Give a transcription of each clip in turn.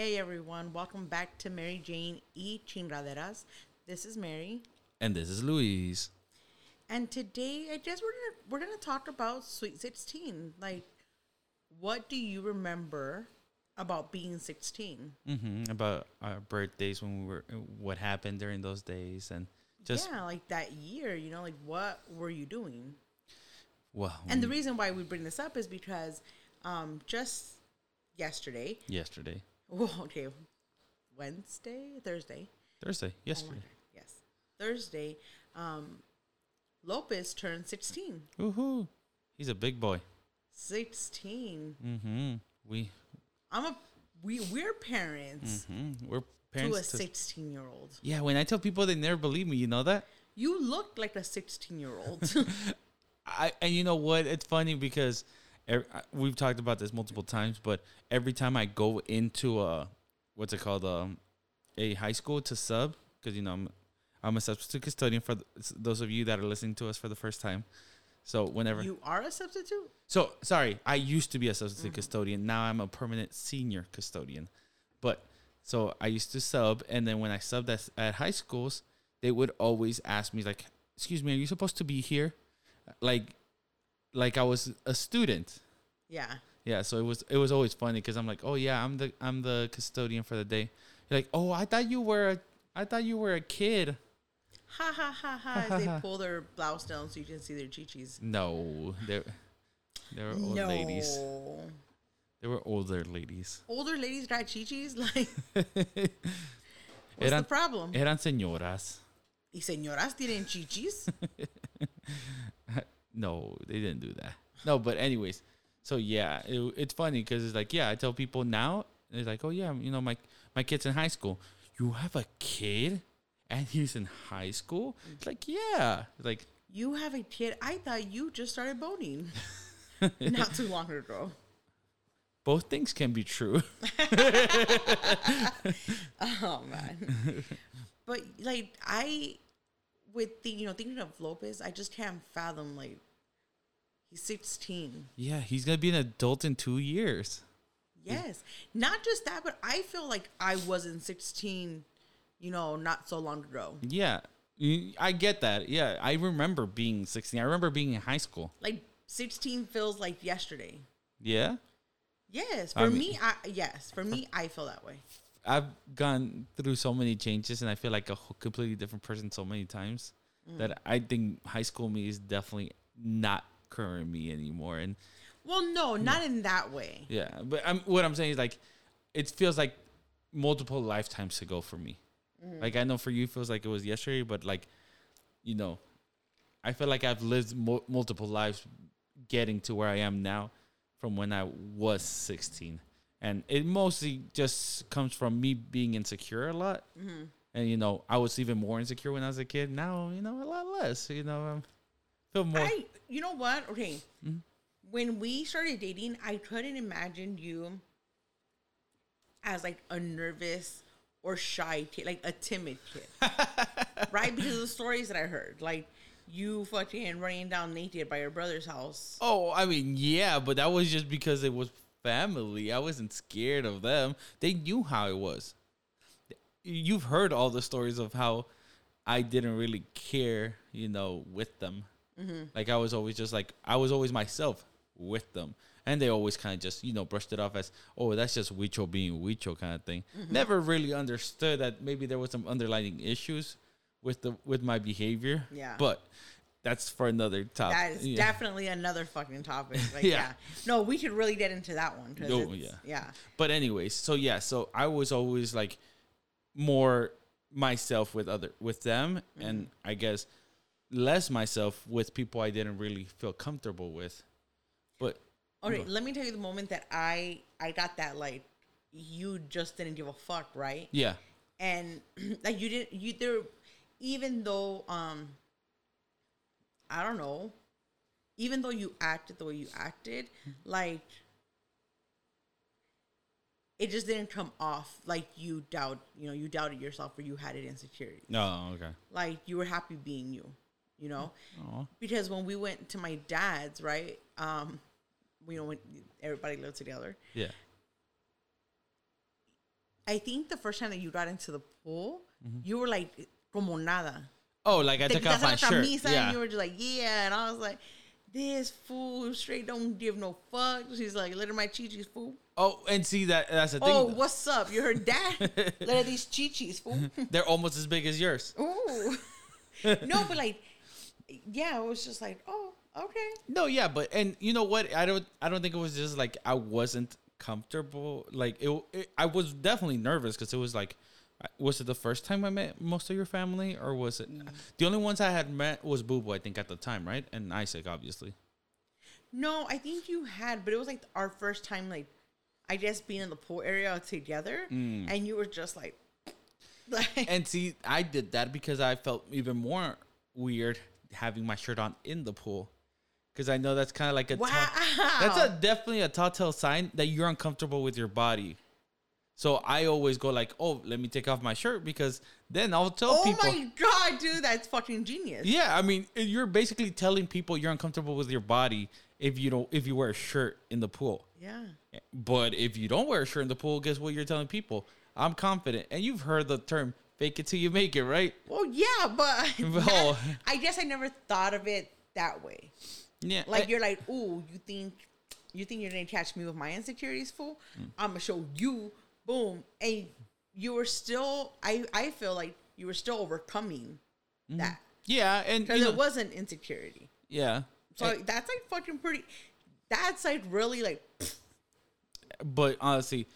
Hey everyone, welcome back to Mary Jane y Chingaderas. This is Mary, And this is Luis. and today I guess we're gonna we're gonna talk about Sweet Sixteen. Like, what do you remember about being sixteen? hmm About our birthdays when we were, what happened during those days, and just yeah, like that year. You know, like what were you doing? well, And the reason why we bring this up is because um, just yesterday, yesterday, well, okay, Wednesday, Thursday, Thursday, Oh yesterday. God, yes, Thursday, um, Lopez turned sixteen. Woohoo! He's a big boy. 16. Mm-hmm. We I'm a we we're parents hmm we're parents to a. To 16 year old. yeah, when I tell people, they never believe me. You know that. You look like a 16 year old. I and you know what? It's funny because ev- I- we've talked about this multiple times, but every time I go into a what's it called um, a high school to sub because you know I'm I'm a substitute custodian for th- those of you that are listening to us for the first time. So whenever you are a substitute? so sorry, I used to be a substitute custodian. Now I'm a permanent senior custodian. But so I used to sub, and then when I subbed at, at high schools, they would always ask me like, "Excuse me, are you supposed to be here?" Like, like I was a student. Yeah. Yeah, so it was it was always funny because I'm like, "Oh yeah, I'm the I'm the custodian for the day." You're like, "Oh, I thought you were a I thought you were a kid." Ha ha ha ha. As they pull their blouse down so you can see their chichis. No, they they were old no. ladies. They were older ladies. Older ladies got chichis? Like, what's Eran- the problem? Eran señoras. y señoras tienen chichis? No, they didn't do that. No, but anyways, so yeah, it, it's funny because it's like, yeah, I tell people now, it's like, oh yeah, you know, my my kid's in high school. You have a kid, and he's in high school. It's like, yeah, It's like you have a kid. I thought you just started boning not too long ago. both things can be true. Oh man. but like I with the you know thinking of Lopez, I just can't fathom like he's 16. yeah, he's gonna be an adult in two years. Yes. Not just that, but I feel like I wasn't 16, you know, not so long ago. Yeah, I get that. Yeah, I remember being sixteen. I remember being in high school. Like 16 feels like yesterday. Yeah, Yes, I for mean- me, I yes, for me, I feel that way. I've gone through so many changes, and I feel like a completely different person so many times mm. that I think high school me is definitely not current me anymore. And Well, no, not in that way. yeah, but I'm what I'm saying is like it feels like multiple lifetimes ago for me. Mm. Like I know for you it feels like it was yesterday, but like you know, I feel like I've lived mo- multiple lives getting to where I am now from when I was 16. And it mostly just comes from me being insecure a lot. Mm-hmm. And, you know, I was even more insecure when I was a kid. Now, you know, a lot less. You know, I feel more. I, you know what? Okay. Mm-hmm. When we started dating, I couldn't imagine you as like a nervous or shy kid, like a timid kid, right? Because of the stories that I heard, like you fucking running down naked by your brother's house. Oh, I mean, yeah, but that was just because it was family. I wasn't scared of them. They knew how it was. You've heard all the stories of how I didn't really care, you know, with them. Mm-hmm. Like I was always just like I was always myself with them, and they always kind of just you know brushed it off as oh that's just Wicho being Wicho kind of thing. Mm-hmm. Never really understood that maybe there was some underlying issues with the with my behavior. Yeah. but that's for another topic. That is Yeah. definitely another fucking topic. Like, Yeah. yeah. No, we could really get into that one. Oh, yeah. Yeah. But anyways, so yeah, so I was always like more myself with other with them, and I guess less myself with people I didn't really feel comfortable with. But Okay, let me tell you the moment that I I got that like you just didn't give a fuck, right? yeah, And like you didn't you there even though um I don't know, even though you acted the way you acted, like it just didn't come off like you doubt, you know, you doubted yourself or you had an insecurity. no, okay, Like you were happy being you, you know? Aw. because when we went to my dad's, right? Um, you know, when everybody lived together, yeah, I think the first time that you got into the pool, you were like como nada. Oh, like I took off my shirt. camisa Yeah. and you were just like, yeah. And I was like, this fool straight don't give no fuck. She's like, look at my chichis, fool. Oh, and see that that's the thing. Oh, what's up? You heard that? look at these chichis, fool. They're almost as big as yours. Ooh. no, but like, yeah, it was just like, oh, okay. No, yeah, but and you know what? I don't. I don't think it was just like I wasn't comfortable. Like it. it I was definitely nervous because it was like, was it the first time I met most of your family, or was it mm. the only ones I had met was Boo Boo, I think at the time, right? And Isaac, obviously. No, I think you had, but it was like our first time, like, I guess being in the pool area together, mm. and you were just like, like And see, I did that because I felt even more weird having my shirt on in the pool. Because I know that's kind of like a wow. that's a definitely a telltale sign that you're uncomfortable with your body. So I always go like, oh, let me take off my shirt because then I'll tell oh people. Oh my god, dude, that's fucking genius. Yeah, I mean, you're basically telling people you're uncomfortable with your body if you don't if you wear a shirt in the pool. Yeah. But if you don't wear a shirt in the pool, guess what you're telling people? I'm confident. And you've heard the term fake it till you make it, right? Well, yeah, but Well- I guess I never thought of it that way. Yeah. Like eh, you're like, ooh, you think you think you're gonna catch me with my insecurities, fool? Mm. I'm gonna show you, boom, and you were still. I I feel like you were still overcoming that yeah, and because know, it wasn't insecurity. yeah. So Eh, that's like fucking pretty. That's like really like but honestly,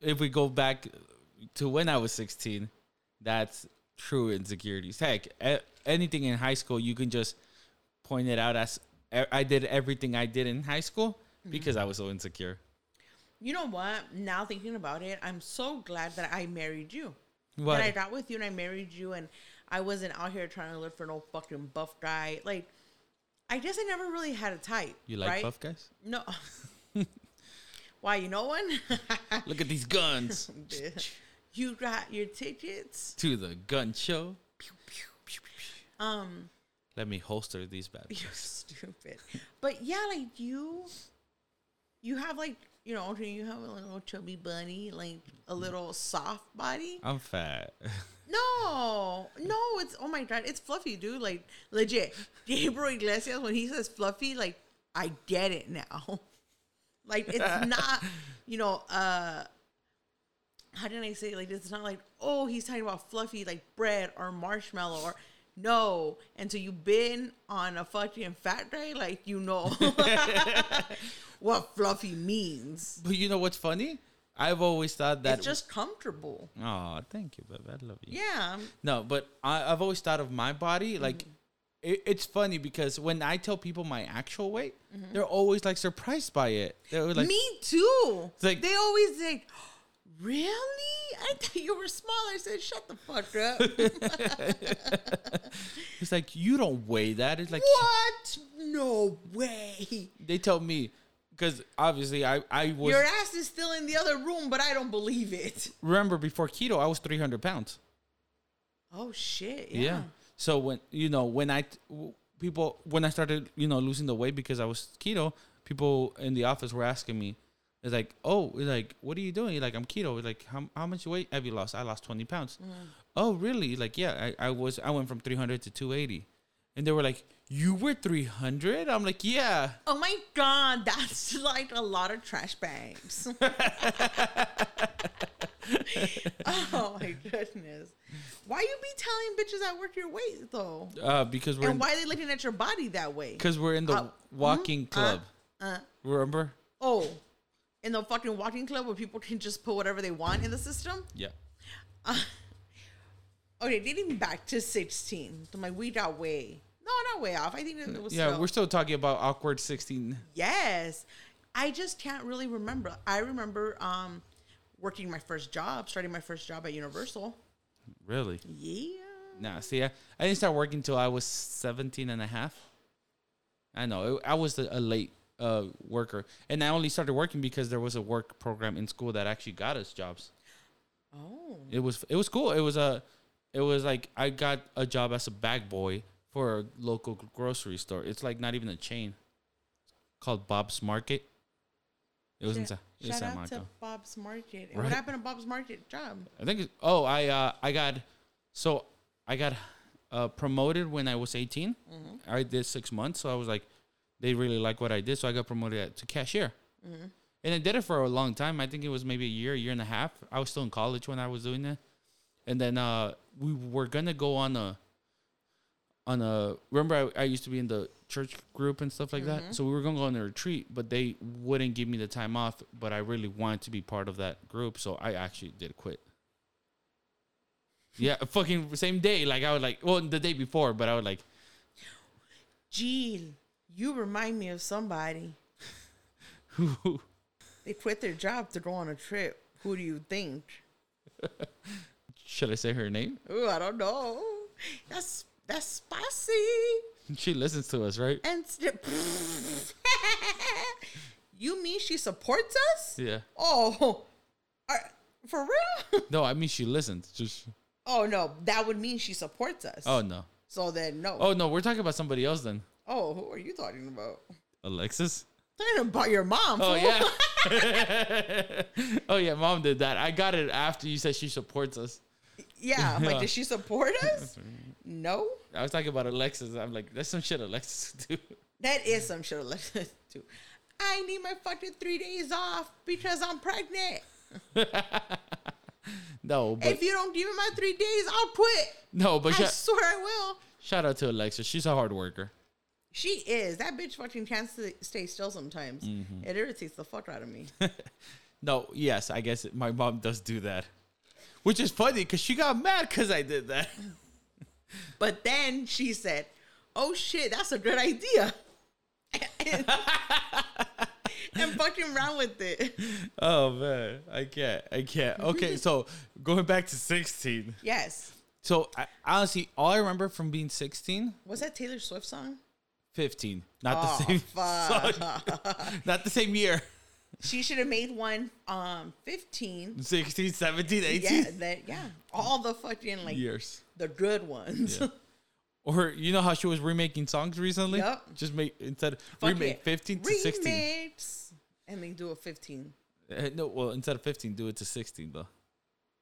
if we go back to when I was 16, that's true insecurities. Heck, anything in high school, you can just point it out as I did everything I did in high school because I was so insecure. You know what? Now thinking about it, I'm so glad that I married you. What? That I got with you and I married you, and I wasn't out here trying to look for no fucking buff guy. Like, I guess I never really had a type. You like right? buff guys? No. Why you know one? Look at these guns you got your tickets. to the gun show. Um, Let me holster these bad boys. you're stupid. But yeah, like you, you have like you know, can you have a little chubby bunny, like a little soft body. I'm fat. No, no, it's oh my god, it's fluffy, dude. Like legit, Gabriel Iglesias when he says fluffy, like I get it now. like it's not, you know, uh, how did I say? it? Like it's not like oh he's talking about fluffy like bread or marshmallow or no. And so you've been on a fucking fat day, like you know what fluffy means. But you know what's funny? I've always thought that. it's just comfortable. Oh, thank you, babe. I love you. Yeah. No, but I, I've always thought of my body like Mm-hmm. it, it's funny because when I tell people my actual weight, Mm-hmm. they're always like surprised by it. They're like, Me too. It's like- they always like, really? I thought you were small. I said, shut the fuck up. it's like you don't weigh that. It's like what? No way. they tell me because obviously I I was Your ass is still in the other room, but I don't believe it. remember before keto I was three hundred pounds. Oh shit. Yeah. Yeah. So when you know when I people when I started you know losing the weight because I was keto, people in the office were asking me, it's like, oh, like what are you doing? Like I'm keto. Like how how much weight have you lost? I lost twenty pounds. Mm. Oh really? Like yeah, I, I was I went from three hundred to two eighty, and they were like, you were three hundred? I'm like yeah. Oh my god, that's like a lot of trash bags. oh my goodness. Why you be telling bitches at work your weight though? Uh, because we're And why are they looking at your body that way? because we're in the Uh, walking club. Uh, Remember? oh, in the fucking walking club where people can just put whatever they want in the system. Yeah. Okay, dating back to sixteen. So my we got way. No, not way off. I think it was. Yeah, still- we're still talking about awkward sixteen. Yes. I just can't really remember. I remember um working my first job, starting my first job at Universal. Really? Yeah. Nah, see, I, I didn't start working until I was 17 and a half. I know. I was a, a late uh, worker. And I only started working because there was a work program in school that actually got us jobs. Oh. It was it was cool. It was a it was like I got a job as a bag boy for a local grocery store. It's like not even a chain. called Bob's Market. It was in Sa- it was Shout San out Marco. to Bob's Market. Right. What happened to Bob's Market job? I think. Oh, I uh, I got so I got uh, promoted when I was 18. I did six months, so I was like, they really like what I did, so I got promoted to cashier. And I did it for a long time. I think it was maybe a year, year and a half. I was still in college when I was doing that. And then uh, we were gonna go on a on a remember I, I used to be in the church group and stuff like that. So we were gonna go on a retreat, but they wouldn't give me the time off. But I really wanted to be part of that group, so I actually did quit. Yeah, fucking same day. Like I was like, well, the day before, but I was like, Jill, you remind me of somebody. who? They quit their job to go on a trip. Who do you think? Should I say her name? Oh, I don't know. That's that's spicy. She listens to us, right? And st- you mean she supports us? Yeah. Oh, are- for real? No, I mean she listens. Just oh no, that would mean she supports us. oh no. so then no. Oh no, we're talking about somebody else then. Oh, who are you talking about? Alexis. Talking about your mom. Oh yeah. oh yeah, mom did that. I got it after you said she supports us. Yeah. I'm Like, does she support us? No. I was talking about Alexis. I'm like, that's some shit Alexis do. That is some shit to do. I need my fucking three days off because I'm pregnant. No, but if you don't give me my three days, I'll quit. no, but I sh- swear I will. shout out to Alexis. She's a hard worker. She is. That bitch fucking can't stay still sometimes. Mm-hmm. It irritates the fuck out of me. No, yes, I guess it, my mom does do that, which is funny because she got mad because I did that. but then she said, oh shit, that's a good idea. and, and fucking around with it. Oh man, I can't, I can't. Okay, so going back to 16. Yes. So I, honestly, all I remember from being 16, Was that Taylor Swift song? 15, not Oh, the same, fuck. song, not the same year. She should have made one um 15. 16, 17, 18 Yeah, that yeah. All the fucking like years. the good ones. Yeah. Or you know how she was remaking songs recently? Yup. Just make instead Fuck remake it. 15 to 16. And they do a 15. Uh, no, well, instead of 15, do it to 16 though.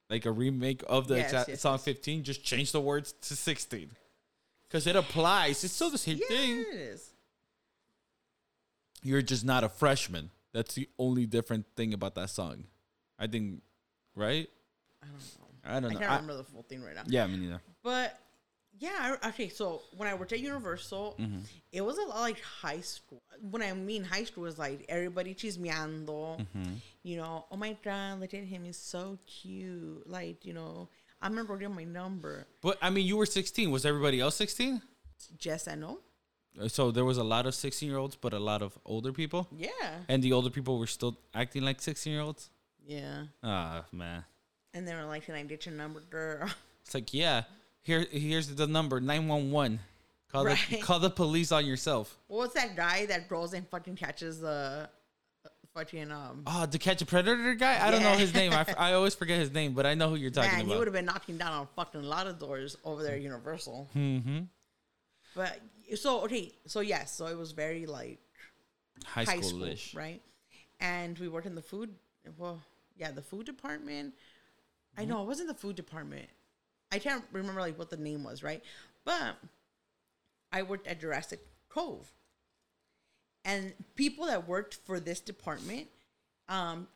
Like a remake of the Yes, exact yes, song yes. 15, just change the words to 16. Cuz it applies. It's still the same Yeah, thing. it is. You're just not a freshman. That's the only different thing about that song. I think right? I don't know. I don't know. I can't I- remember the full thing right now. yeah, me neither. But yeah, I, okay. So when I worked at Universal, Mm-hmm. it was a lot like high school. When I mean high school, was like everybody chismeando. Mm-hmm. You know, oh my god, look at him, he's so cute. Like you know, I'm gonna get my number. But I mean, you were 16. Was everybody else 16? Yes, I know. Uh, So there was a lot of 16 year olds, but a lot of older people. Yeah, And the older people were still acting like 16 year olds. yeah. Ah, man. And they were like, "Can I get your number, girl?" It's like, yeah, here, here's the number 911. Call the call the police on yourself. What's that guy that goes and fucking catches the uh, fucking um? Oh, to catch a predator guy? I don't know his name. I, I always forget his name, but I know who you're talking about. Man, he would have been knocking down on fucking a lot of doors over there at Universal. Mm-hmm. But so okay, so yes, so it was very like High, high school, schoolish. right? And we worked in the food. Well, yeah, the food department. I Mm-hmm. know it wasn't the food department. I can't remember like what the name was, right? But I worked at Jurassic Cove, and people that worked for this department, um,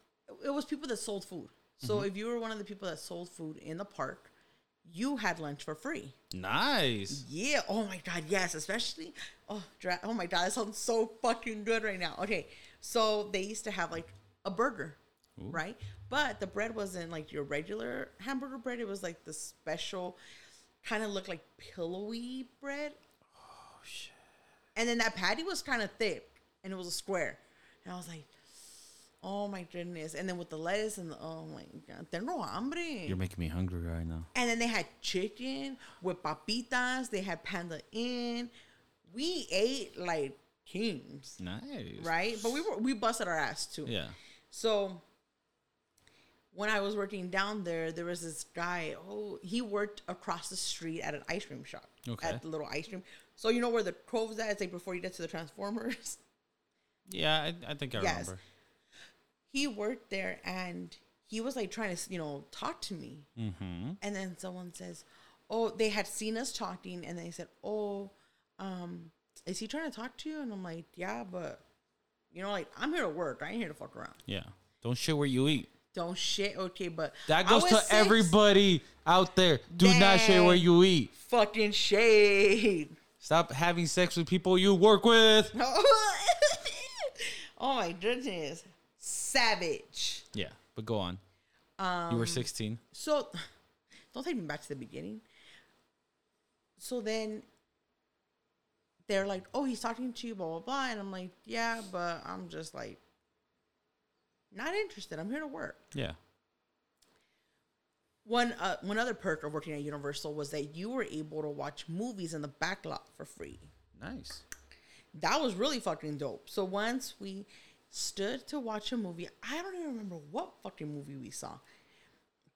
it was people that sold food. So Mm-hmm. if you were one of the people that sold food in the park, you had lunch for free. Nice. Yeah. Oh my god. Yes. Especially. Oh. Dra- oh my god. That sounds so fucking good right now. Okay. So they used to have like a burger, right? But the bread wasn't like your regular hamburger bread. It was like the special, kind of looked like pillowy bread. Oh shit. And then that patty was kind of thick, and it was a square. And I was like, oh my goodness. And then with the lettuce and the oh my god, tengo hambre. You're making me hungry right now. And then they had chicken with papitas. They had Panda Inn. We ate like kings, Nice. right? But we were we busted our ass too. Yeah. So when I was working down there, there was this guy. Oh, he worked across the street at an ice cream shop. Okay. At the little ice cream. So you know where the Cove's at? It's like before you get to the Transformers. Yeah, I, I think I Yes. remember. He worked there and he was like trying to, you know, talk to me. Mm-hmm. And then someone says, "Oh, they had seen us talking," and they said, "Oh, um, is he trying to talk to you?" And I'm like, "Yeah, but you know, like I'm here to work. I ain't here to fuck around. Yeah. Don't shit where you eat. Don't shit, okay, but That goes to six. everybody out there. Do not shit where you eat. Fucking shade. Stop having sex with people you work with. oh my goodness, savage. Yeah, but go on. Um, You were 16. So, don't take me back to the beginning. So then they're like, "Oh, he's talking to you, blah blah blah," and I'm like, "Yeah, but I'm just like not interested. I'm here to work." Yeah. One uh, one other perk of working at Universal was that you were able to watch movies in the back lot for free. Nice. That was really fucking dope. So once we stood to watch a movie, I don't even remember what fucking movie we saw,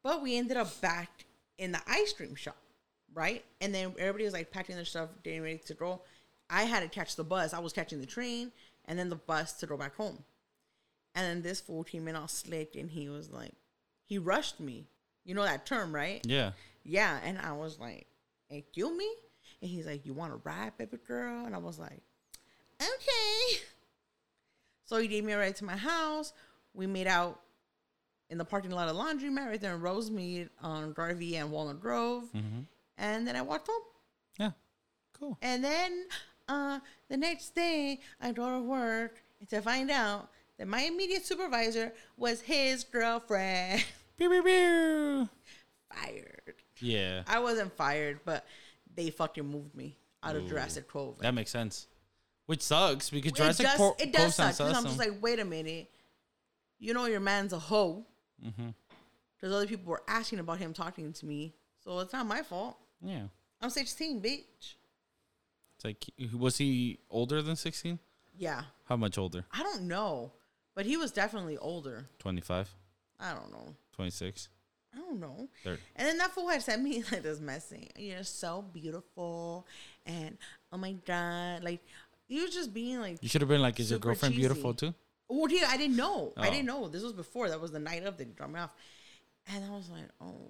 but we ended up back in the ice cream shop, right? And then everybody was like packing their stuff, getting ready to go. I had to catch the bus. I was catching the train and then the bus to go back home. And then this fool came in all slick and he was like, he rushed me. You know that term, right? Yeah. Yeah, and I was like, "Excuse me," and he's like, "You want to ride, baby girl?" And I was like, "Okay." So he gave me a ride to my house. We made out in the parking lot of laundromat right there in Rosemead on Garvey and Walnut Grove, Mm-hmm. and then I walked home. Yeah. Cool. And then uh, the next day, I go to work to find out that my immediate supervisor was his girlfriend. Pew, pew, pew. Fired. Yeah. I wasn't fired, but they fucking moved me out of Jurassic Cove. That makes sense. Which sucks because it does, it does suck because I'm just like, wait a minute. You know your man's a hoe. Mhm. Because other people were asking about him talking to me, so it's not my fault. Yeah. I'm 16, bitch. It's like, was he older than 16? Yeah, How much older? I don't know, but he was definitely older. 25, I don't know. 26, I don't know. 30. And then that fool had sent me like this message. You're so beautiful, and oh my god, like he was just being like You should have been like, is your girlfriend cheesy. beautiful too? Well, yeah, I didn't know. I Oh. didn't know. This was before. That was the night of. They dropped me off, and I was like, oh.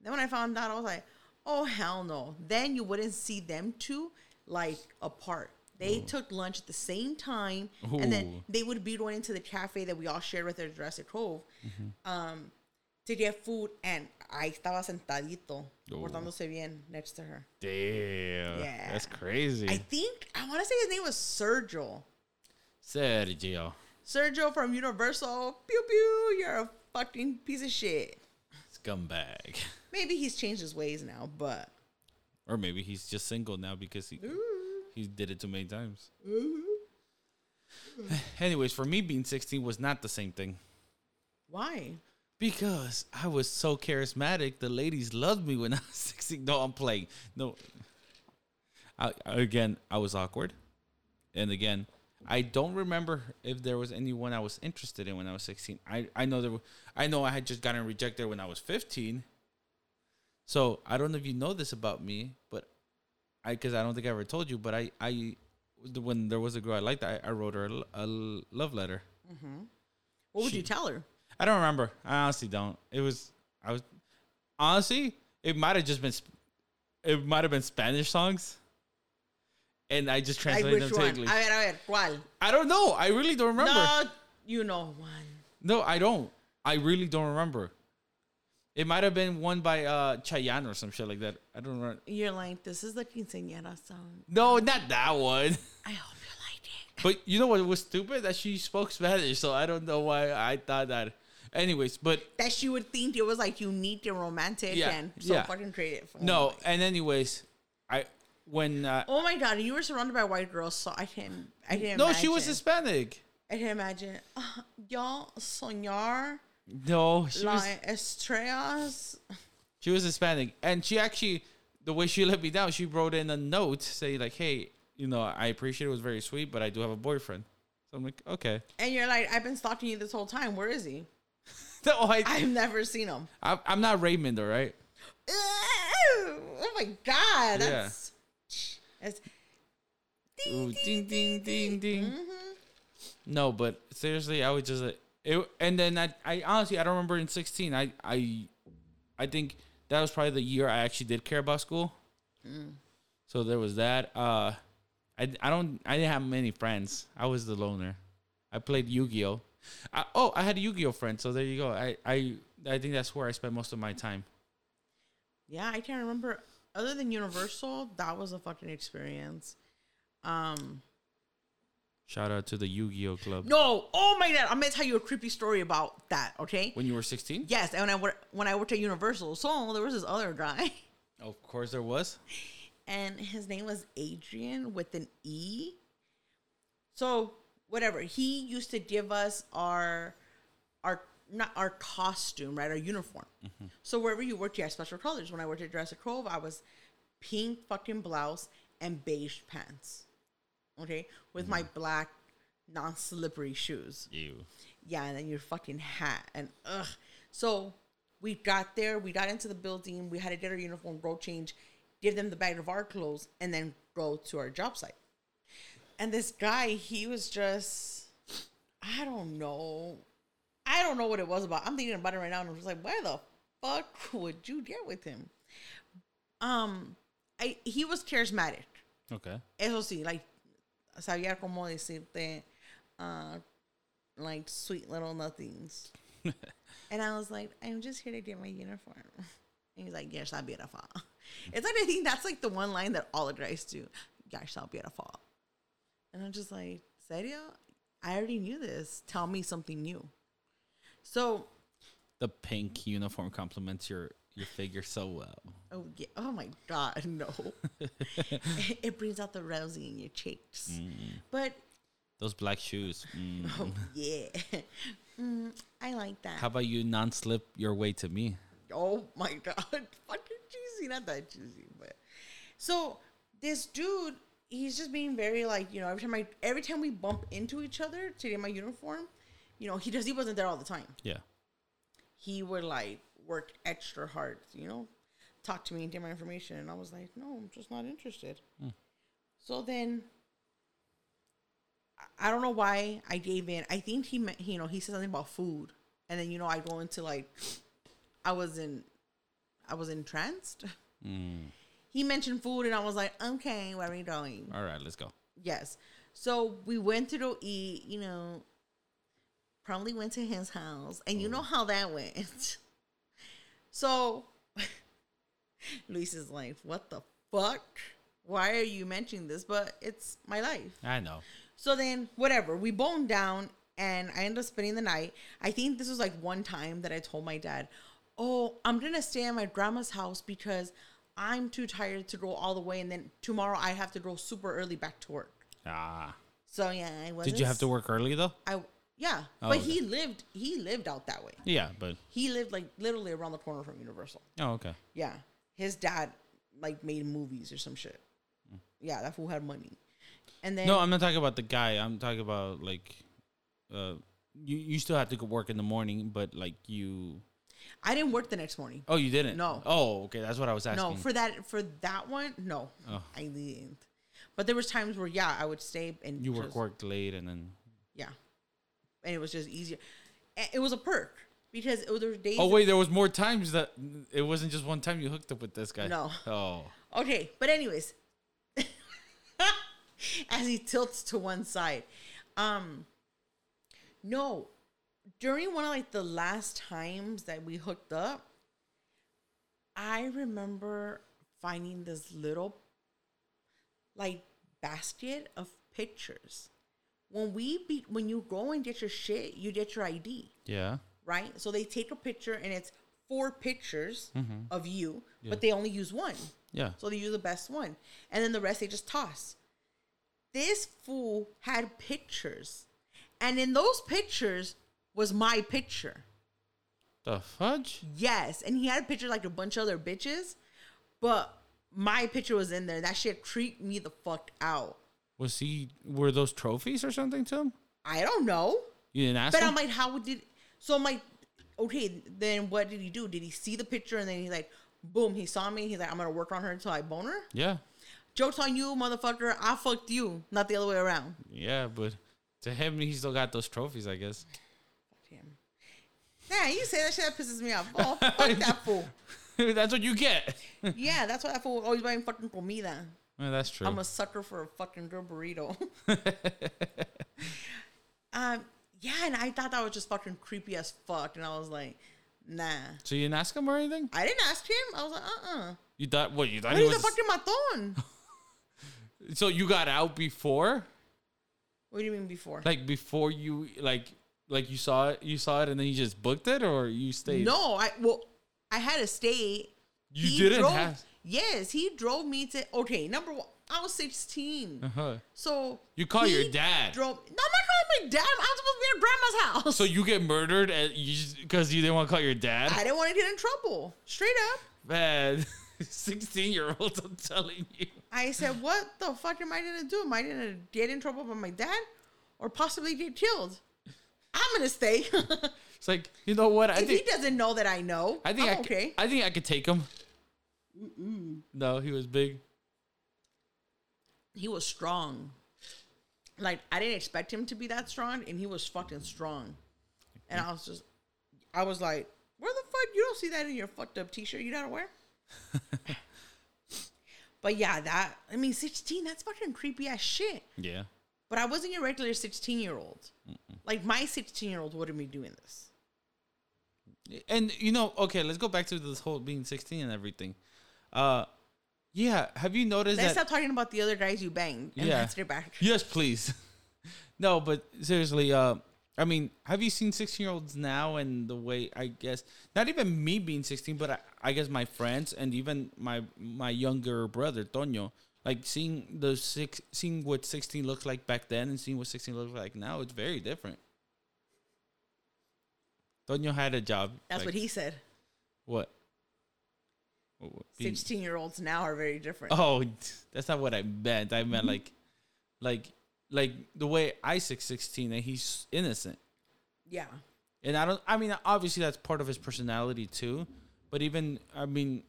Then when I found out, I was like, oh hell no. Then you wouldn't see them two like apart. They took lunch at the same time, and then they would be going to the cafe that we all shared with at Jurassic Cove, Mm-hmm. um, to get food. And I estaba sentadito, Ooh. portándose bien next to her. Damn. Yeah. That's crazy. I think I want to say his name was Sergio. Sergio. Sergio from Universal. Pew pew. You're a fucking piece of shit. Scumbag. Maybe he's changed his ways now, but Or maybe he's just single now because he he did it too many times. Mm-hmm. Anyways, for me being 16 was not the same thing. why? Because I was so charismatic, the ladies loved me when I was 16. No, I'm playing. No. I, again, I was awkward. And again, I don't remember if there was anyone I was interested in when I was 16. I, I know there were, I know I had just gotten rejected when I was 15. So I don't know if you know this about me, but I because I don't think I ever told you, but I I when there was a girl I liked, I, I wrote her a love letter. Mm-hmm. What would She- you tell her? I don't remember. I honestly don't. It was I was honestly it might have just been it might have been Spanish songs, and I just translated them to one? English. A ver, a ver, ¿cuál? I don't know. I really don't remember. No, you know one. No, I don't. I really don't remember. It might have been one by uh Chayanne or some shit like that. I don't remember. You're like, this is the quinceañera song. No, not that one. I hope you like it. But you know what was stupid? That she spoke Spanish, so I don't know why I thought that. Anyways, but That she would think it was like unique and romantic Yeah, and so yeah. fucking creative. Oh no. And anyways, I when uh, Oh my god, you were surrounded by white girls, so I can I can no, she was. Hispanic. I can imagine. Uh, y'all soñar No, she was estrellas. she was Hispanic, and she actually the way she let me down, she wrote in a note saying like, "Hey, you know, I appreciate it, it was very sweet, but I do have a boyfriend." So I'm like, "Okay." And you're like, I've been stalking you this whole time. Where is he? No, I, I've never seen him. I I'm not Raymond, all right. Oh my god. Yeah. That's, that's Ooh, ding ding ding ding. Mhm. No, but seriously, I was just like, It, and then I, I honestly I don't remember in 16. I I I think that was probably the year I actually did care about school. So there was that. Uh, I, I don't I didn't have many friends. I was the loner. I played Yu Gi Oh. Oh, I had a Yu Gi Oh friend. So there you go. I I I think that's where I spent most of my time. Yeah, I can't remember. Other than Universal, that was a fucking experience. Um, Shout out to the Yu Gi Oh club. no, oh my god, I'm gonna tell you a creepy story about that. Okay. When you were 16? Yes, and when I worked when I worked at Universal, so there was this other guy, Of course there was. and his name was Adrian with an E. So whatever, he used to give us our our not our costume, right? Our uniform. Mm-hmm. So wherever you worked, you had special colors. When I worked at Jurassic Cove, I was pink fucking blouse and beige pants. Okay, with my mm-hmm. black non-slippery shoes. You. Yeah, and then your fucking hat and ugh. So we got there, we got into the building, we had to get our uniform, go change, give them the bag of our clothes, and then go to our job site. And this guy, he was just, I don't know, I don't know what it was about. I'm thinking about it right now, and I'm just like, why the fuck would you get with him? Um, I he was charismatic. Okay. Eso sí, like sabía cómo decirte, uh, like sweet little nothings. and I was like, I'm just here to get my uniform. And he's like, You're so beautiful. It's like I think that's like the one line that all the guys do. You're so beautiful. And I'm just like, Serio? I already knew this. Tell me something new. So, The pink uniform complements your your figure so well. oh yeah, oh my god, no. it brings out the rosy in your cheeks. But Those black shoes. Mm. Oh yeah, mm, I like that. How about you non-slip your way to me? oh my god, fucking cheesy, not that cheesy, but so this dude, he's just being very like you know every time I every time we bump into each other to get my uniform, you know he does he wasn't there all the time. Yeah. He would like work extra hard, you know, talk to me and get my information, and I was like, no, I'm just not interested. So then. I- I don't know why I gave in. I think he meant, you know, he said something about food, and then you know I go into like, I was in, I was entranced. Mm. He mentioned food, and I was like, okay, where are we going? All right, let's go. Yes. So we went to go eat, you know, probably went to his house, and you know oh. how that went. So Luis is like, what the fuck? Why are you mentioning this? But it's my life. I know. So then, whatever, we boned down and I ended up spending the night. I think this was like one time that I told my dad, Oh, I'm gonna stay at my grandma's house because I'm too tired to go all the way, and then tomorrow I have to go super early back to work. Ah. So yeah, I was. Did you have to work early though? I yeah, Oh, but okay. he lived he lived out that way. Yeah, but He lived like literally around the corner from Universal. oh, okay. Yeah, his dad like made movies or some shit. Yeah, that fool had money. And then No, I'm not talking about the guy. I'm talking about like, uh, you you still have to go work in the morning, but like you. I didn't work the next morning. Oh, you didn't. No. Oh, okay. That's what I was asking. No, for that for that one, no, Oh. I didn't. But there was times where yeah, I would stay and you work just- worked late and then. Yeah, and it was just easier. It was a perk because it was, there were days. Oh wait, there was more times that it wasn't just one time you hooked up with this guy. No. Oh. Okay, but anyways, as he tilts to one side, um, no, during one of like the last times that we hooked up, I remember finding this little like basket of pictures. When we be when you go and get your shit, you get your ID Yeah. right? So they take a picture and it's four pictures Mm-hmm. of you, but they only use one. Yeah. So they use the best one. And then the rest they just toss. This fool had pictures. And in those pictures was my picture. The fudge? Yes. And he had a picture like a bunch of other bitches, but my picture was in there. That shit creeped me the fuck out. Was he? Were those trophies or something to him? I don't know. You didn't ask But him. I'm like, how did? So I'm like, okay, then what did he do? Did he see the picture and then he's like, boom, he saw me. He's like, I'm gonna work on her until I bone her. yeah. Jokes on you, motherfucker. I fucked you, not the other way around. Yeah, but to him, he still got those trophies, I guess. Yeah, you say that shit that pisses me off. Oh, fuck that fool. That's what you get. Yeah, that's why that fool always buying fucking comida. Well, that's true. I'm a sucker for a fucking good burrito. um, yeah, and I thought that was just fucking creepy as fuck, and I was like, nah. so you didn't ask him or anything? I didn't ask him. I was like, uh, uh You thought what? You thought What he was? a fucking maton? so you got out before, What do you mean before? like before you like like you saw it, you saw it, and then you just booked it, or you stayed? No, I well, I had to stay. You He didn't drove, have- Yes, he drove me to. Okay, number one, I was 16, Uh-huh. so You call your dad. Drove. No, I'm not calling my dad. I'm supposed to be at grandma's house. So you get murdered at you because you didn't want to call your dad? I didn't want to get in trouble. Straight up. Man, sixteen year olds, I'm telling you. I said, "What the fuck am I gonna do? Am I gonna get in trouble with my dad, or possibly get killed? I'm gonna stay. It's like you know what? I he think doesn't know that I know, I think I'm I okay. Could, I think I could take him. No, he was big. he was strong. Like I didn't expect him to be that strong, and he was fucking strong. And I was just, I was like, "Where the fuck? You don't see that in your fucked up t-shirt you gotta wear." but yeah, that I mean, sixteen. That's fucking creepy as shit. Yeah. But I wasn't your regular sixteen year old. Like my sixteen year old wouldn't be doing this. And you know, okay, let's go back to this whole being 16 and everything. Uh yeah, have you noticed Let's that stop talking about the other guys you banged. And Yeah. get back. Yes, please. no, but seriously, uh I mean, have you seen 16-year-olds now and the way I guess not even me being 16, but I, I guess my friends and even my my younger brother Toño, like seeing the six seeing what 16 looks like back then and seeing what 16 looks like now, it's very different. Toño had a job. That's like, what he said. What? What- what- being- Sixteen year olds now are very different. Oh, that's not what I meant. I meant like, like, like the way Isaac's sixteen and he's innocent. Yeah. And I don't. I mean, obviously that's part of his personality too. But even, I mean,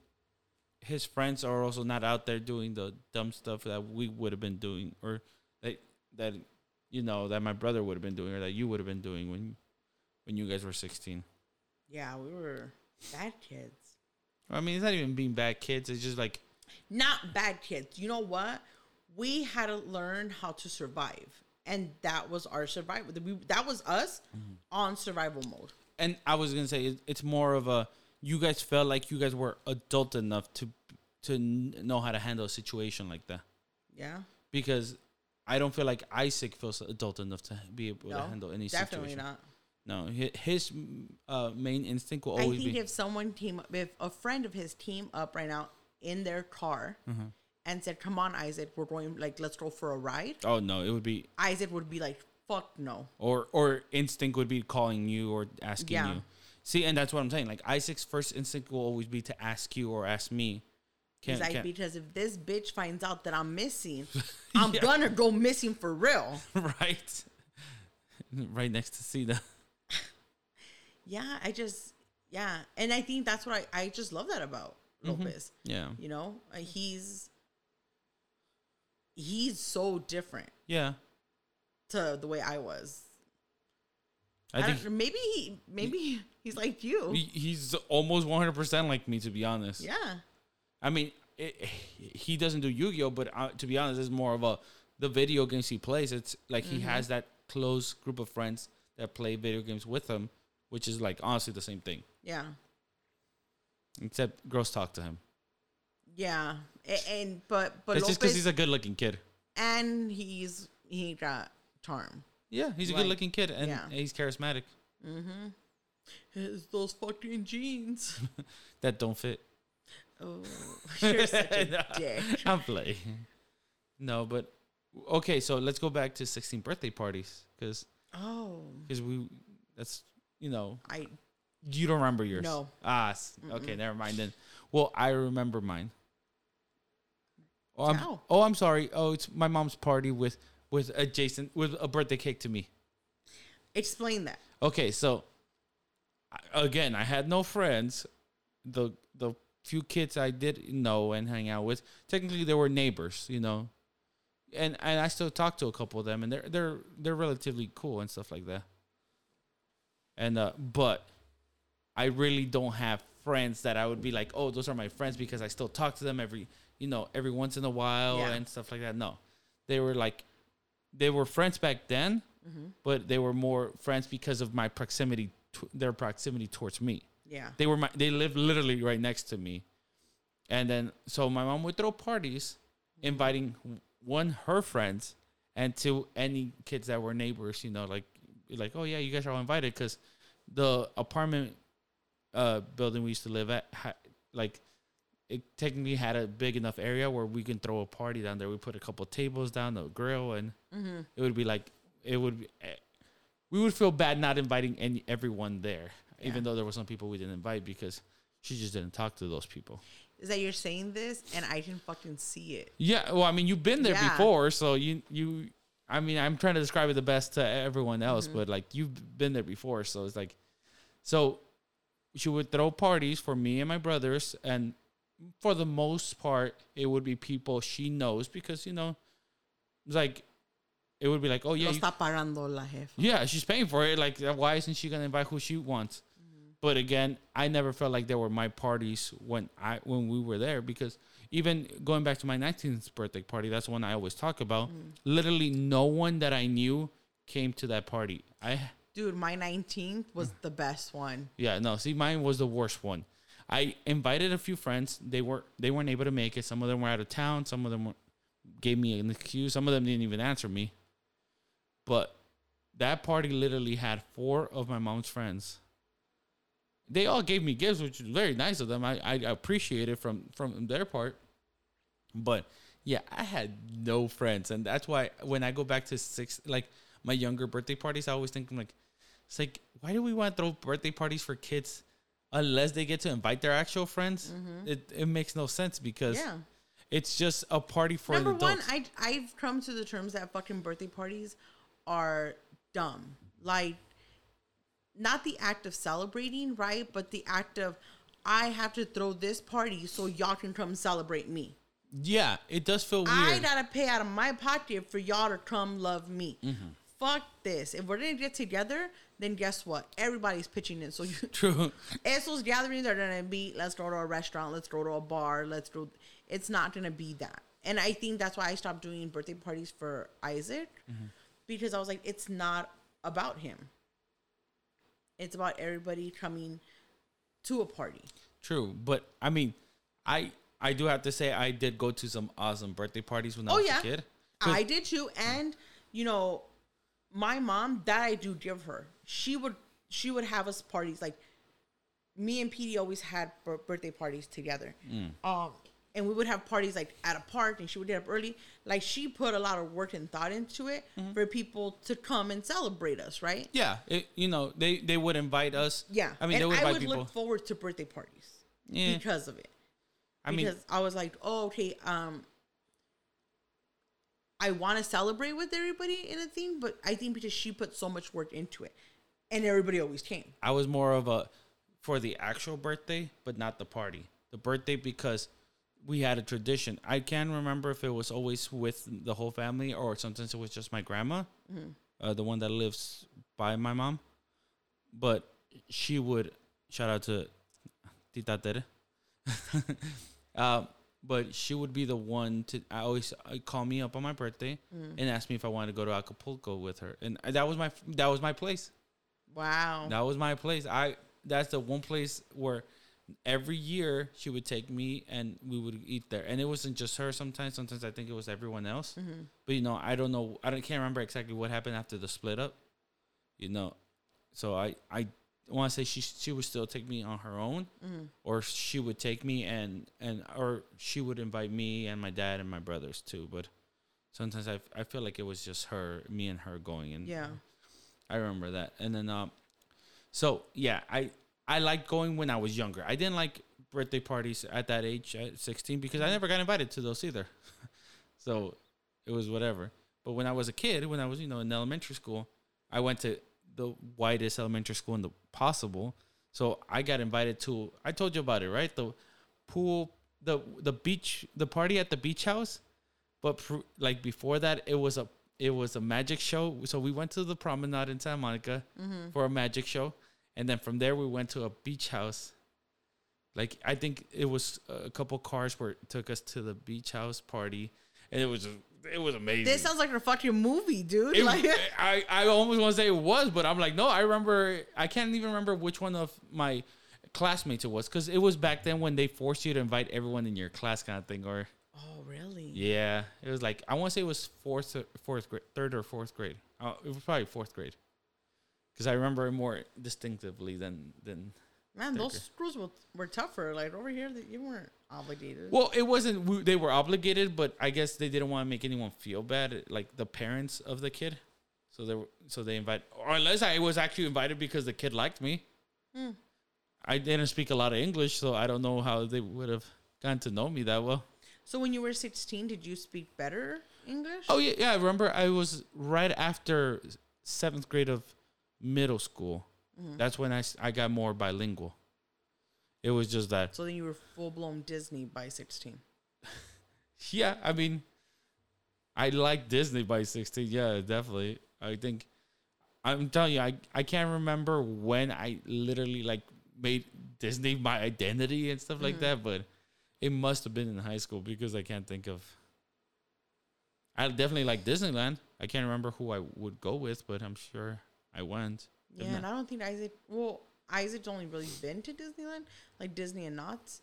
his friends are also not out there doing the dumb stuff that we would have been doing, or that that you know that my brother would have been doing, or that you would have been doing when when you guys were sixteen. Yeah, we were bad kids. I mean, it's not even being bad kids. It's just like Not bad kids. You know what? We had to learn how to survive. And that was our survival. We, that was us Mm-hmm. on survival mode. and I was gonna say it, it's more of a you guys felt like you guys were adult enough to to know how to handle a situation like that Yeah. because I don't feel like Isaac feels adult enough to be able to handle any definitely situation. Definitely not. No, his uh, main instinct will always. I think be if someone team up, if a friend of his team up right now in their car Mm-hmm. and said, "Come on, Isaac, we're going like let's go for a ride," oh no, it would be Isaac would be like, "Fuck no." or or instinct would be calling you or asking Yeah. you. See, and that's what I'm saying. Like Isaac's first instinct will always be to ask you or ask me. Can't, like, can't because if this bitch finds out that I'm missing, I'm Yeah. gonna go missing for real. right, right next to Cena. Yeah, I just yeah, and I think that's what I I just love that about Mm-hmm. Lopez. Yeah, You know, he's he's so different yeah. to the way I was. I I think maybe he maybe he's like you. He- He's almost 100% like me, to be honest. yeah, I mean, it, he doesn't do Yu Gi Oh!, but uh, to be honest, it's more of a the video games he plays. It's like he has that close group of friends that play video games with him, which is like honestly the same thing, yeah, except girls talk to him. yeah. A- And, but but it's just because he's a good looking kid. and he's he got charm. Yeah, he's a Right. good looking kid and Yeah. he's charismatic. Mm-hmm. His those fucking jeans. That don't fit. Oh, you're such a dick. I'm playing. No, but okay, so let's go back to 16 birthday parties because Oh, because we that's you know I You don't remember yours? No. Ah, okay, never mind then. Well, I remember mine. Oh, I'm, How? oh, I'm sorry. Oh, it's my mom's party with with a Jason with a birthday cake to me. explain that. Okay, so again, I had no friends. The the few kids I did know and hang out with, technically they were neighbors, you know. And and I still talk to a couple of them and they're they're they're relatively cool and stuff like that. And uh but I really don't have friends that I would be like, oh, those are my friends because I still talk to them every, you know, every once in a while Yeah. and stuff like that. No, they were like, they were friends back then, Mm-hmm. but they were more friends because of my proximity, to, their proximity towards me. Yeah. They were my, they lived literally right next to me, and then so my mom would throw parties, inviting one her friends and to any kids that were neighbors. You know, like like oh yeah, you guys are all invited because the apartment uh building we used to live at ha- like it technically had a big enough area where we can throw a party down there. We put a couple tables down, the grill, and Mm-hmm. it would be like it would. Be, eh, we would feel bad not inviting any everyone there, Yeah. even though there were some people we didn't invite because she just didn't talk to those people. Is that you're saying this and I didn't fucking see it? Yeah, well, I mean, you've been there Yeah. before, so you you. I mean, I'm trying to describe it the best to everyone else, Mm-hmm. but like you've been there before, so it's like, so she would throw parties for me and my brothers, and for the most part, it would be people she knows because you know, it's like, it would be like, oh yeah, you está la jefa. Yeah, she's paying for it. Like, why isn't she gonna invite who she wants? Mm-hmm. But again, I never felt like they were my parties when I when we were there because even going back to my 19th birthday party, that's one I always talk about. Mm-hmm. Literally, no one that I knew came to that party. I Dude, my 19th was the best one. yeah no, see, mine was the worst one. I invited a few friends. They were they weren't able to make it. Some of them were out of town. Some of them were, gave me an excuse. Some of them didn't even answer me. But that party literally had four of my mom's friends. They all gave me gifts, which was very nice of them. I, I appreciate it from from their part. But yeah, I had no friends, and that's why when I go back to six, like my younger birthday parties, I always think I'm like, it's like, why do we want to throw birthday parties for kids unless they get to invite their actual friends? It it makes no sense because Yeah. it's just a party for Number one. I I've come to the terms that fucking birthday parties are dumb. Like, not the act of celebrating, right? But the act of I have to throw this party so y'all can come celebrate me. yeah, it does feel weird. I gotta pay out of my pocket for y'all to come love me. Mm-hmm. Fuck this. If we're gonna get together, then guess what? Everybody's pitching in. So you, True. Esos gatherings are gonna be let's go to a restaurant, let's go to a bar, let's go. It's not gonna be that, and I think that's why I stopped doing birthday parties for Isaac mm-hmm. because I was like, it's not about him. It's about everybody coming to a party. True, but I mean, I I do have to say I did go to some awesome birthday parties when I Oh was yeah, a kid. I did too, and you know, my mom that I do give her. She would she would have us parties like me and Petey always had bir- birthday parties together. Mm. Um, and we would have parties like at a park, and she would get up early. Like she put a lot of work and thought into it Mm-hmm. for people to come and celebrate us, right? Yeah, it, you know they they would invite us. Yeah, I mean and they would I invite would people. look forward to birthday parties Yeah. because of it. I mean, because I was like, oh, okay, um, I want to celebrate with everybody in a thing, but I think because she put so much work into it, and everybody always came. I was more of a for the actual birthday, but not the party. The birthday because we had a tradition. I can't remember if it was always with the whole family or sometimes it was just my grandma, uh, the one that lives by my mom. But she would shout out to Tita Tere. um, but she would be the one to I always uh, call me up on my birthday and ask me if I wanted to go to Acapulco with her, and that was my that was my place. Wow. That was my place. I that's the one place where every year she would take me and we would eat there. And it wasn't just her sometimes. Sometimes I think it was everyone else. Mm-hmm. But you know, I don't know I don't can't remember exactly what happened after the split up. You know. So I I want to say she she would still take me on her own mm-hmm. or she would take me and and or she would invite me and my dad and my brothers too, but sometimes I I feel like it was just her me and her going and Yeah. I remember that. And then um so yeah, I I liked going when I was younger. I didn't like birthday parties at that age at 16 because I never got invited to those either. so it was whatever. But when I was a kid, when I was, you know, in elementary school, I went to the widest elementary school in the possible. So I got invited to I told you about it, right? The pool the the beach the party at the beach house. But pr- like before that, it was a it was a magic show. So we went to the promenade in Santa Monica mm-hmm. for a magic show, and then from there we went to a beach house. Like I think it was a couple cars where it took us to the beach house party, and it was it was amazing. This sounds like a fucking movie, dude. It- like, I, I almost want to say it was, but I'm like, no, I remember. I can't even remember which one of my classmates it was because it was back then when they forced you to invite everyone in your class, kind of thing. Or? Yeah, it was like I want to say it was fourth, fourth grade, third or fourth grade. Uh, it was probably fourth grade because I remember it more distinctively than than. Man, those schools were, were tougher. Like over here, that you weren't obligated. Well, it wasn't. They were obligated, but I guess they didn't want to make anyone feel bad, like the parents of the kid. So they were, so they invite, or unless I was actually invited because the kid liked me. Hmm. I didn't speak a lot of English, so I don't know how they would have gotten to know me that well. So when you were 16, did you speak better English? Oh yeah, yeah. I remember I was right after seventh grade of middle school. Mm-hmm. That's when I, I got more bilingual. It was just that. So then you were full blown Disney by 16. Yeah, I mean, I like Disney by 16. Yeah, definitely. I think I'm telling you, I, I can't remember when I literally like made Disney my identity and stuff like that, but it must have been in high school because I can't think of. I definitely like Disneyland. I can't remember who I would go with, but I'm sure I went. Yeah, and I don't think Isaac. Well, Isaac's only really been to Disneyland, like Disney and Knott's.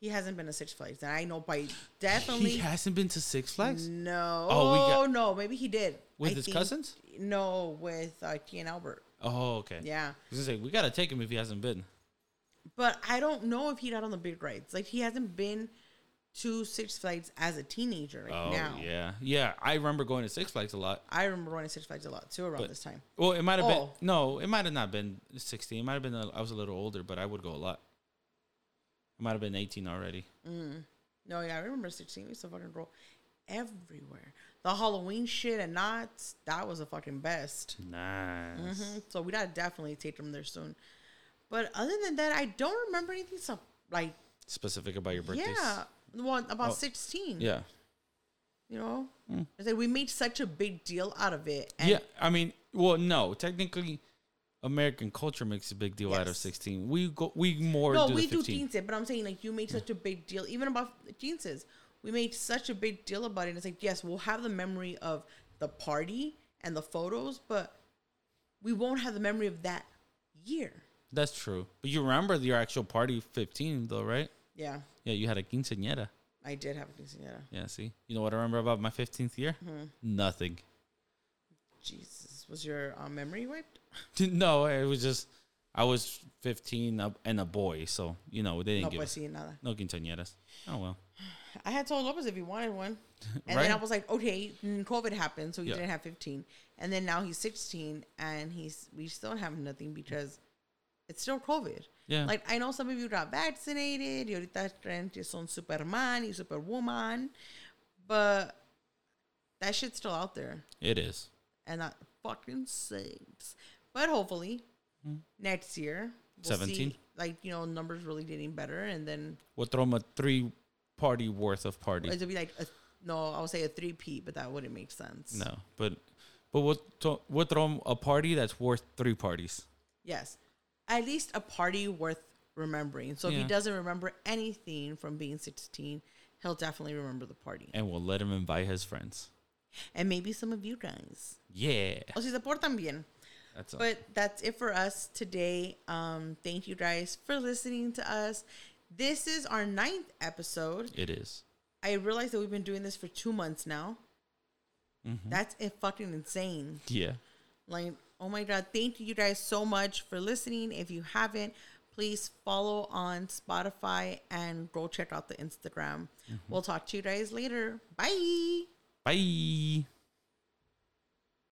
He hasn't been to Six Flags, and I know by definitely He hasn't been to Six Flags no. Oh, Oh no, maybe he did with I his think- cousins. No, with uh, T and Albert. Oh, okay. Yeah, I was gonna say we gotta take him if he hasn't been. But I don't know if he got on the big rides. Like he hasn't been to Six Flags as a teenager. Like Oh now, yeah, yeah. I remember going to Six Flags a lot. I remember going to Six Flags a lot too around But- this time. Well, it might have Oh. been no, it might have not been sixteen. It might have been a, I was a little older, but I would go a lot. It might have been eighteen already. Mm. No, yeah, I remember 16. We used to fucking roll everywhere. The Halloween shit and Knott's, that was the fucking best. Nice. hmm So we gotta definitely take them there soon. But other than that, I don't remember anything so like Specific about your birthdays. yeah, one about Oh, 16. Yeah. you know, Mm. I said we made such a big deal out of it. And yeah. I mean, well, no. Technically, American culture makes a big deal out of sixteen. We go. We more no, do we do jeans, but I'm saying like you made such a big deal, even about jeans. We made such a big deal about it. It's like yes, we'll have the memory of the party and the photos, but we won't have the memory of that year. That's true. But you remember your actual party fifteen though, right? Yeah, Yeah, you had a quinceañera. I did have a quinceañera. Yeah. See, you know what I remember about my fifteenth year? Mm-hmm. Nothing. Jesus, was your uh, memory wiped? no, it was just I was 15 and a boy, so you know they didn't No, give pues sí, nada. no quinceañeras. Oh well, I had told Lopez if he wanted one. And Right. then I was like, okay, COVID happened, so he Yeah. didn't have 15. And then now he's 16, and he's we still have nothing because it's still COVID. yeah. Like, I know some of you got vaccinated, y ahorita creen que son Superman y Superwoman, but that shit's still out there, it is. and that fucking sucks. But hopefully, hmm. next year, we'll 17? see, like, you know, numbers really getting better, and then We'll throw 'em a three party worth of party. it'll be like, a, no, I would say a three P, but that wouldn't make sense. No, but but we'll to, we'll throw 'em a party that's worth three parties. Yes. At least a party worth remembering. So if he doesn't remember anything from being 16, he'll definitely remember the party. and we'll let him invite his friends. And maybe some of you guys. Yeah, O si se portan bien. that's all. But that's it for us today. Um, thank you guys for listening to us. This is our ninth episode. it is. I realize that we've been doing this for two months now. Mm-hmm. That's fucking insane. Yeah, Like, oh my God, thank you guys so much for listening. If you haven't, please follow on Spotify and go check out the Instagram. Mm-hmm. We'll talk to you guys later. Bye. bye.